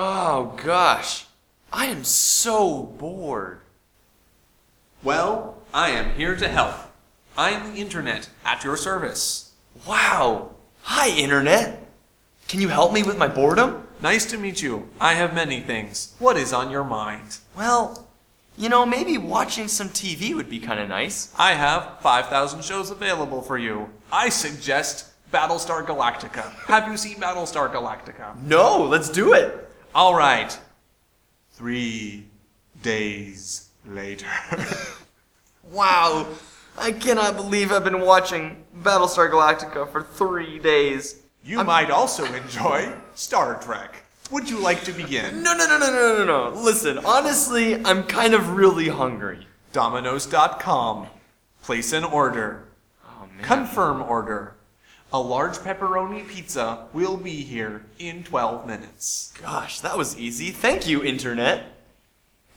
Oh gosh, I am so bored. Well, I am here to help. I'm the internet at your service. Wow. Hi, Internet. Can you help me with my boredom? Nice to meet you. I have many things. What is on your mind? Well, you know, maybe watching some TV would be kind of nice. I have 5,000 shows available for you. I suggest Battlestar Galactica. Have you seen Battlestar Galactica? No, let's do it. All right. Three days later. Wow. I cannot believe I've been watching Battlestar Galactica for three days. You might also enjoy Star Trek. Would you like to begin? No, no, no, no, no, no, no. Listen, honestly, I'm kind of really hungry. Dominos.com. Place an order. Oh, man. Confirm order. A large pepperoni pizza will be here in 12 minutes. Gosh, that was easy. Thank you, Internet.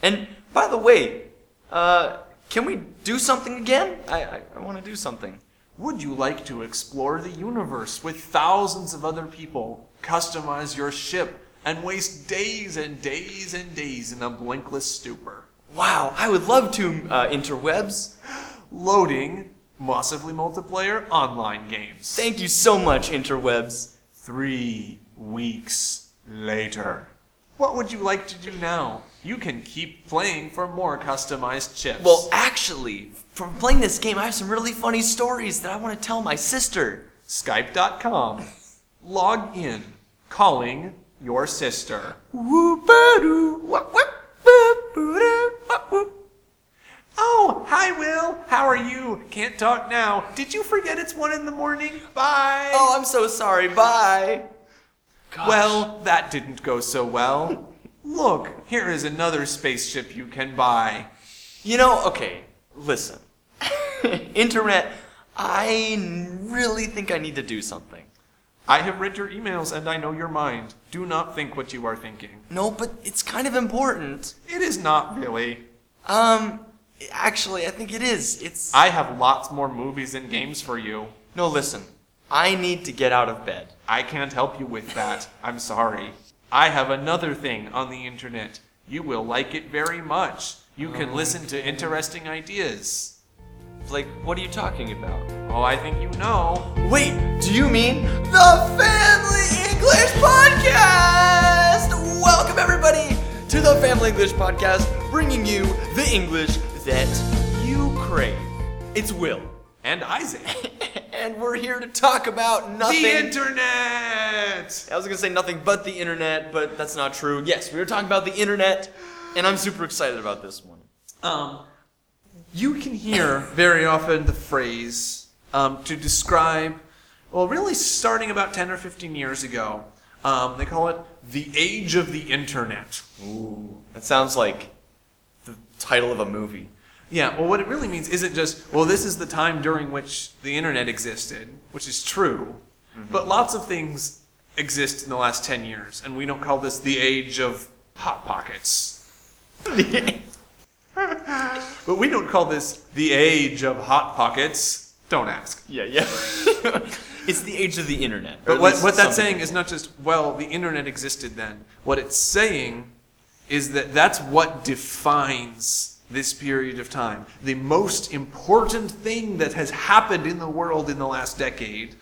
And by the way, uh, can we do something again? I, I, I want to do something. Would you like to explore the universe with thousands of other people, customize your ship, and waste days and days and days in a blinkless stupor? Wow, I would love to, uh, interwebs. Loading massively multiplayer online games. Thank you so much, interwebs. Three weeks later. What would you like to do now? You can keep playing for more customized chips. Well, actually, from playing this game, I have some really funny stories that I want to tell my sister. Skype.com. Log in. Calling your sister. Oh, hi, Will. How are you? Can't talk now. Did you forget it's one in the morning? Bye. Oh, I'm so sorry. Bye. Gosh. Well, that didn't go so well. Look, here is another spaceship you can buy. You know, okay, listen. Internet, I really think I need to do something. I have read your emails and I know your mind. Do not think what you are thinking. No, but it's kind of important. It is not really. Um, actually, I think it is. It's. I have lots more movies and games for you. No, listen. I need to get out of bed. I can't help you with that. I'm sorry. I have another thing on the internet. You will like it very much. You can oh. listen to interesting ideas. Like, what are you talking about? Oh, I think you know. Wait, do you mean the Family English Podcast? Welcome, everybody, to the Family English Podcast, bringing you the English that you crave. It's Will, And Isaac. and we're here to talk about nothing. The internet! I was gonna say nothing but the internet, but that's not true. Yes, we were talking about the internet, and I'm super excited about this one. Um, you can hear very often the phrase um, to describe, well, really starting about 10 or 15 years ago, um, they call it the age of the internet. Ooh, that sounds like the title of a movie. Yeah, well, what it really means isn't just, well, this is the time during which the internet existed, which is true, mm-hmm. but lots of things exist in the last 10 years, and we don't call this the age of Hot Pockets. But we don't call this the age of Hot Pockets. Don't ask. Yeah, yeah. it's the age of the internet. But what, what that's saying is not just, well, the internet existed then. What it's saying is that that's what defines this period of time. The most important thing that has happened in the world in the last decade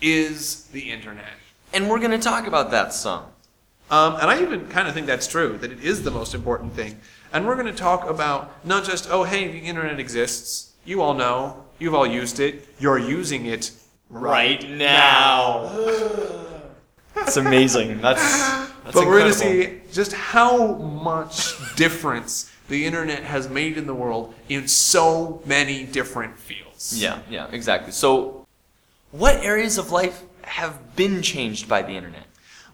is the internet. And we're gonna talk about that some. Um, and I even kind of think that's true, that it is the most important thing. And we're going to talk about not just, oh, hey, the internet exists. You all know. You've all used it. You're using it Right now. That's amazing. That's, that's but we're going to see just how much difference the internet has made in the world in so many different fields. Yeah, yeah, exactly. So, what areas of life have been changed by the internet?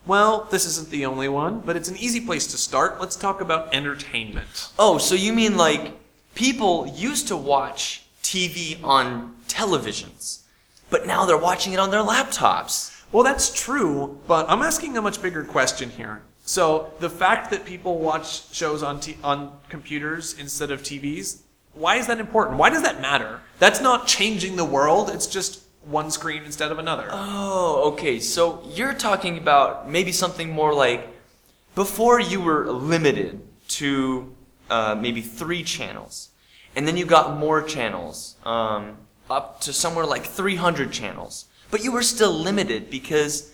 Well, this isn't the only one, but it's an easy place to start. Let's talk about entertainment. Oh, so you mean like people used to watch TV on televisions, but now they're watching it on their laptops. Well, that's true, but I'm asking a much bigger question here. So, the fact that people watch shows on t- on computers instead of TVs, why is that important? Why does that matter? That's not changing the world. It's just one screen instead of another. Oh, okay. So you're talking about maybe something more like before you were limited to uh, maybe three channels, and then you got more channels, um, up to somewhere like 300 channels. But you were still limited because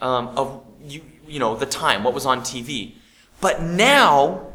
um, of you, you know, the time, what was on TV. But now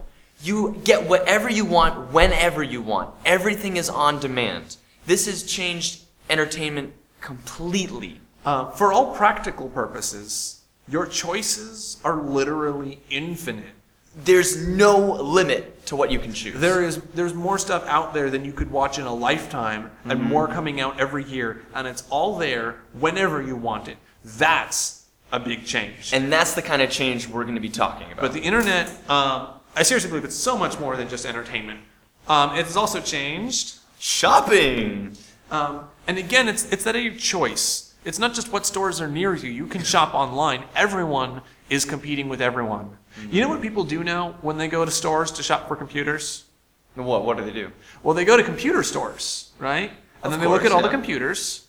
you get whatever you want whenever you want. Everything is on demand. This has changed entertainment completely. Uh, for all practical purposes, your choices are literally infinite. There's no limit to what you can choose. There is there's more stuff out there than you could watch in a lifetime, and Mm-hmm. more coming out every year, and it's all there whenever you want it. That's a big change. and that's the kind of change we're going to be talking about. But the internet, um, I seriously believe it's so much more than just entertainment. Um, it has also changed. Shopping! Um, and again, it's, it's that a choice. It's not just what stores are near you. You can shop online. Everyone is competing with everyone. Mm-hmm. You know what people do now when they go to stores to shop for computers? What, what do they do? Well, they go to computer stores, right? And Of then they look course, at all the computers.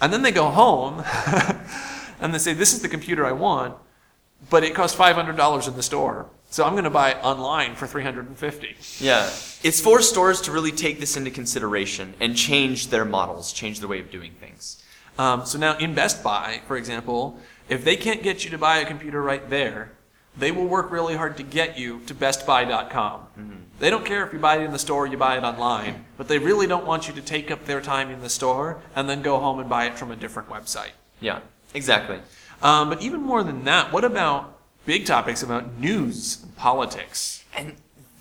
And then they go home and they say, This is the computer I want, but it costs $500 in the store. So I'm going to buy it online for 350 Yeah. It's for stores to really take this into consideration and change their models, change their way of doing things. Um, So now in Best Buy, for example, if they can't get you to buy a computer right there, they will work really hard to get you to bestbuy.com. They don't care if you buy it in the store or you buy it online, but they really don't want you to take up their time in the store and then go home and buy it from a different website. Yeah, exactly. Um, but even more than that, what about big topics about news and politics? And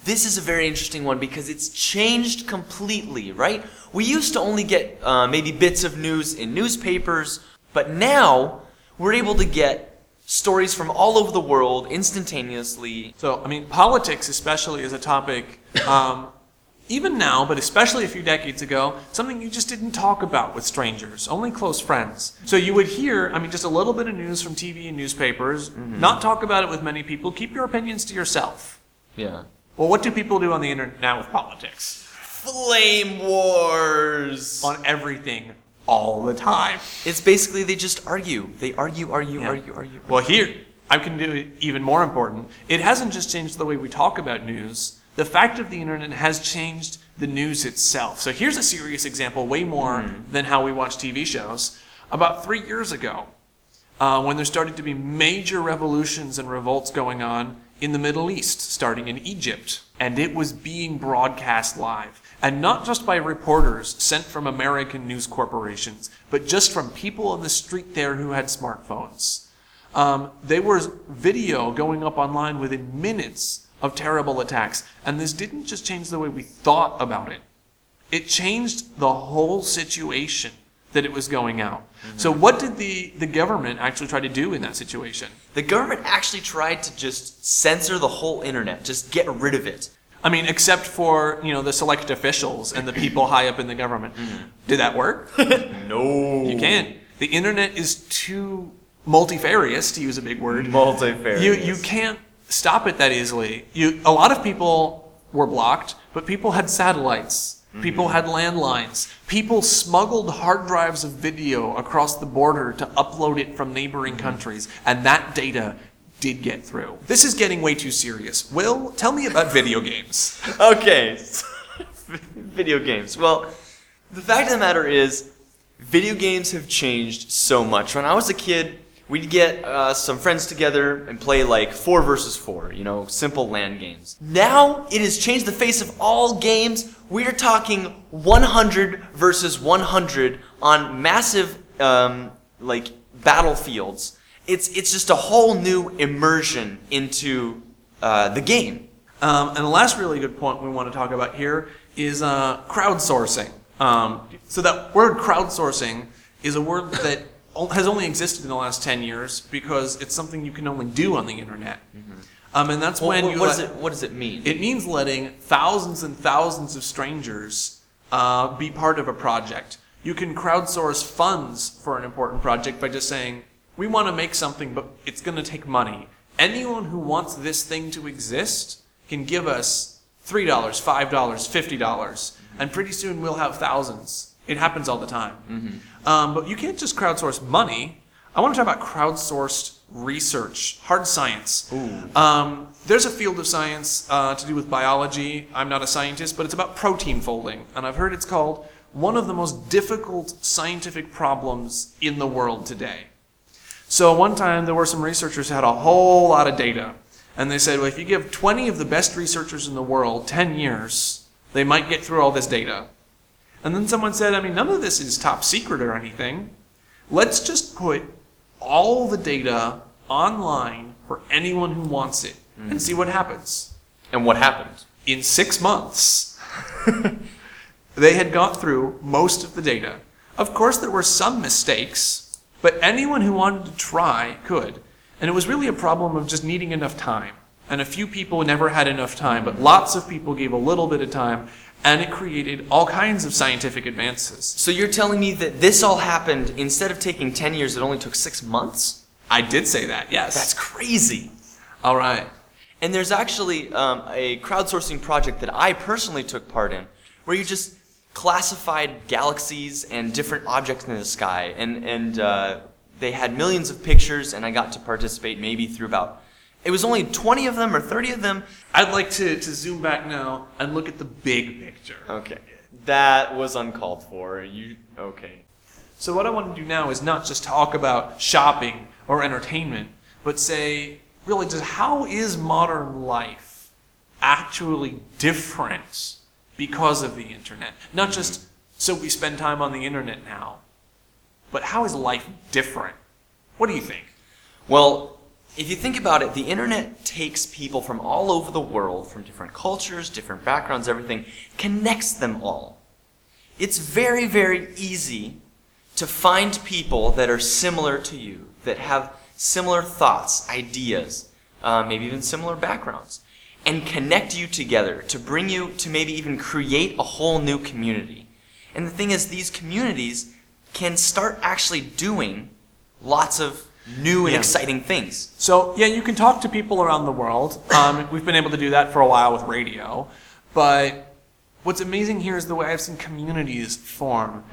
this is a very interesting one because it's changed completely, right? We used to only get uh, maybe bits of news in newspapers, but now we're able to get stories from all over the world instantaneously. So, I mean, politics, especially, is a topic, um, even now, but especially a few decades ago, something you just didn't talk about with strangers, only close friends. So you would hear, I mean, just a little bit of news from TV and newspapers, not talk about it with many people, keep your opinions to yourself. Yeah. Well, what do people do on the internet now with politics? Flame wars! On everything, all the time. It's basically they just argue. They argue, argue, Yeah. argue, argue. Well, here, I can do it even more important. It hasn't just changed the way we talk about news. The fact of the internet has changed the news itself. So here's a serious example, way more than how we watch TV shows. About three years ago, uh, when there started to be major revolutions and revolts going on in the Middle East, starting in Egypt, and it was being broadcast live. And not just by reporters sent from American news corporations, but just from people on the street there who had smartphones. Um, there was video going up online within minutes of terrible attacks, and this didn't just change the way we thought about it. It changed the whole situation that it was going out. So, what did the, the government actually try to do in that situation? The government actually tried to just censor the whole internet, just get rid of it. I mean, except for you know the select officials and the people high up in the government. Mm-hmm. Did that work? No. You can't. The internet is too multifarious, to use a big word. Multifarious. You you can't stop it that easily. You a lot of people were blocked, but people had satellites. People had landlines. People smuggled hard drives of video across the border to upload it from neighboring countries, and that data did get through. This is getting way too serious. Will, tell me about video games. Okay. video games. Well, the fact of the matter is, video games have changed so much. When I was a kid, we'd get uh, some friends together and play like four versus four, you know, simple LAN games. Now it has changed the face of all games. We're talking 100 versus 100 on massive, um, like battlefields. It's it's just a whole new immersion into uh, the game. Um, and the last really good point we want to talk about here is uh, crowdsourcing. Um, so that word crowdsourcing is a word that has only existed in the last 10 years because it's something you can only do on the internet. Um, and that's Well, when what, you what does let- it what does it mean? it means letting thousands and thousands of strangers uh, be part of a project. You can crowdsource funds for an important project by just saying, we want to make something, but it's going to take money. Anyone who wants this thing to exist can give us $3, $5, $50, and pretty soon we'll have thousands. It happens all the time. Um, but you can't just crowdsource money. I want to talk about crowdsourced research, hard science. Um, there's a field of science uh, to do with biology. I'm not a scientist, but it's about protein folding, and I've heard it's called one of the most difficult scientific problems in the world today. So one time there were some researchers who had a whole lot of data, and they said, well, if you give 20 of the best researchers in the world 10 years, they might get through all this data. And then someone said, I mean, none of this is top secret or anything. Let's just put all the data online for anyone who wants it and mm-hmm. see what happens. And what happened? In six months, they had got through most of the data. Of course, there were some mistakes, but anyone who wanted to try could. And it was really a problem of just needing enough time. And a few people never had enough time, but lots of people gave a little bit of time, and it created all kinds of scientific advances. So you're telling me that this all happened instead of taking 10 years, it only took six months? I did say that, yes. That's crazy. all right. And there's actually um, a crowdsourcing project that I personally took part in, where you just classified galaxies and different objects in the sky, and and uh, they had millions of pictures, and I got to participate maybe through about. It was only 20 of them or 30 of them. I'd like to, to zoom back now and look at the big picture. Okay, that was uncalled for. You okay? So what I want to do now is not just talk about shopping or entertainment, but say, really, just how is modern life actually different because of the internet? Not mm-hmm. just so we spend time on the internet now, but how is life different? What do you think? Well, if you think about it, the internet takes people from all over the world, from different cultures, different backgrounds, everything, connects them all. It's very, very easy to find people that are similar to you, that have similar thoughts, ideas, uh, maybe even similar backgrounds, and connect you together to bring you to maybe even create a whole new community. And the thing is, these communities can start actually doing lots of new and Yeah. exciting things. So yeah, you can talk to people around the world. Um, we've been able to do that for a while with radio, but what's amazing here is the way I've seen communities form.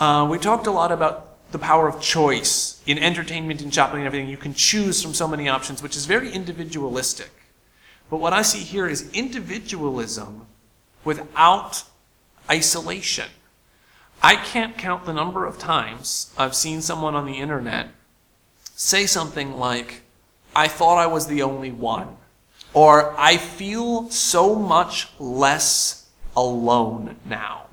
Uh, we talked a lot about the power of choice in entertainment and shopping and everything. You can choose from so many options, which is very individualistic. But what I see here is individualism without isolation. I can't count the number of times I've seen someone on the internet say something like, I thought I was the only one. Or I feel so much less alone now.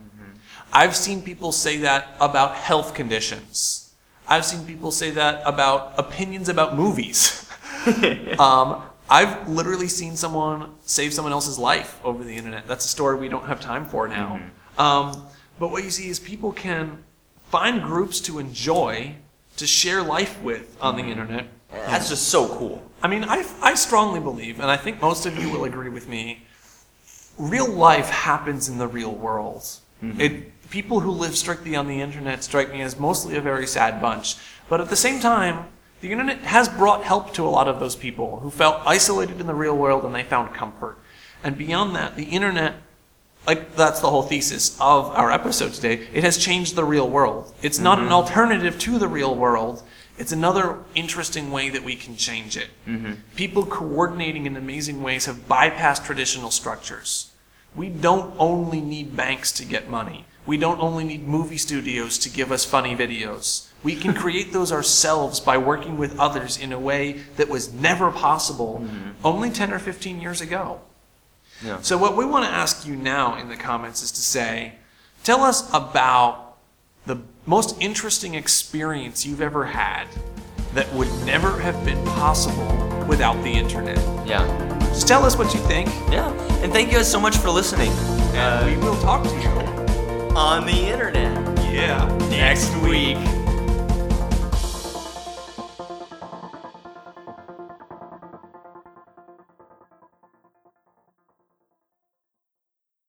I've seen people say that about health conditions. I've seen people say that about opinions about movies. um, I've literally seen someone save someone else's life over the internet. That's a story we don't have time for now. Um, but what you see is people can find groups to enjoy, to share life with on the internet. That's just so cool. I mean, I, I strongly believe, and I think most of you will agree with me, real life happens in the real world. Mm-hmm. It, people who live strictly on the internet strike me as mostly a very sad bunch. But at the same time, the internet has brought help to a lot of those people who felt isolated in the real world and they found comfort. And beyond that, the internet, like that's the whole thesis of our episode today, it has changed the real world. It's not an mm-hmm. alternative to the real world. It's another interesting way that we can change it. Mm-hmm. People coordinating in amazing ways have bypassed traditional structures. We don't only need banks to get money. We don't only need movie studios to give us funny videos. We can create those ourselves by working with others in a way that was never possible mm-hmm. only 10 or 15 years ago. Yeah. So, what we want to ask you now in the comments is to say, tell us about the most interesting experience you've ever had that would never have been possible without the internet. Yeah. Just tell us what you think, Yeah. And thank you guys so much for listening. and we will talk to you. on the internet Yeah. next week.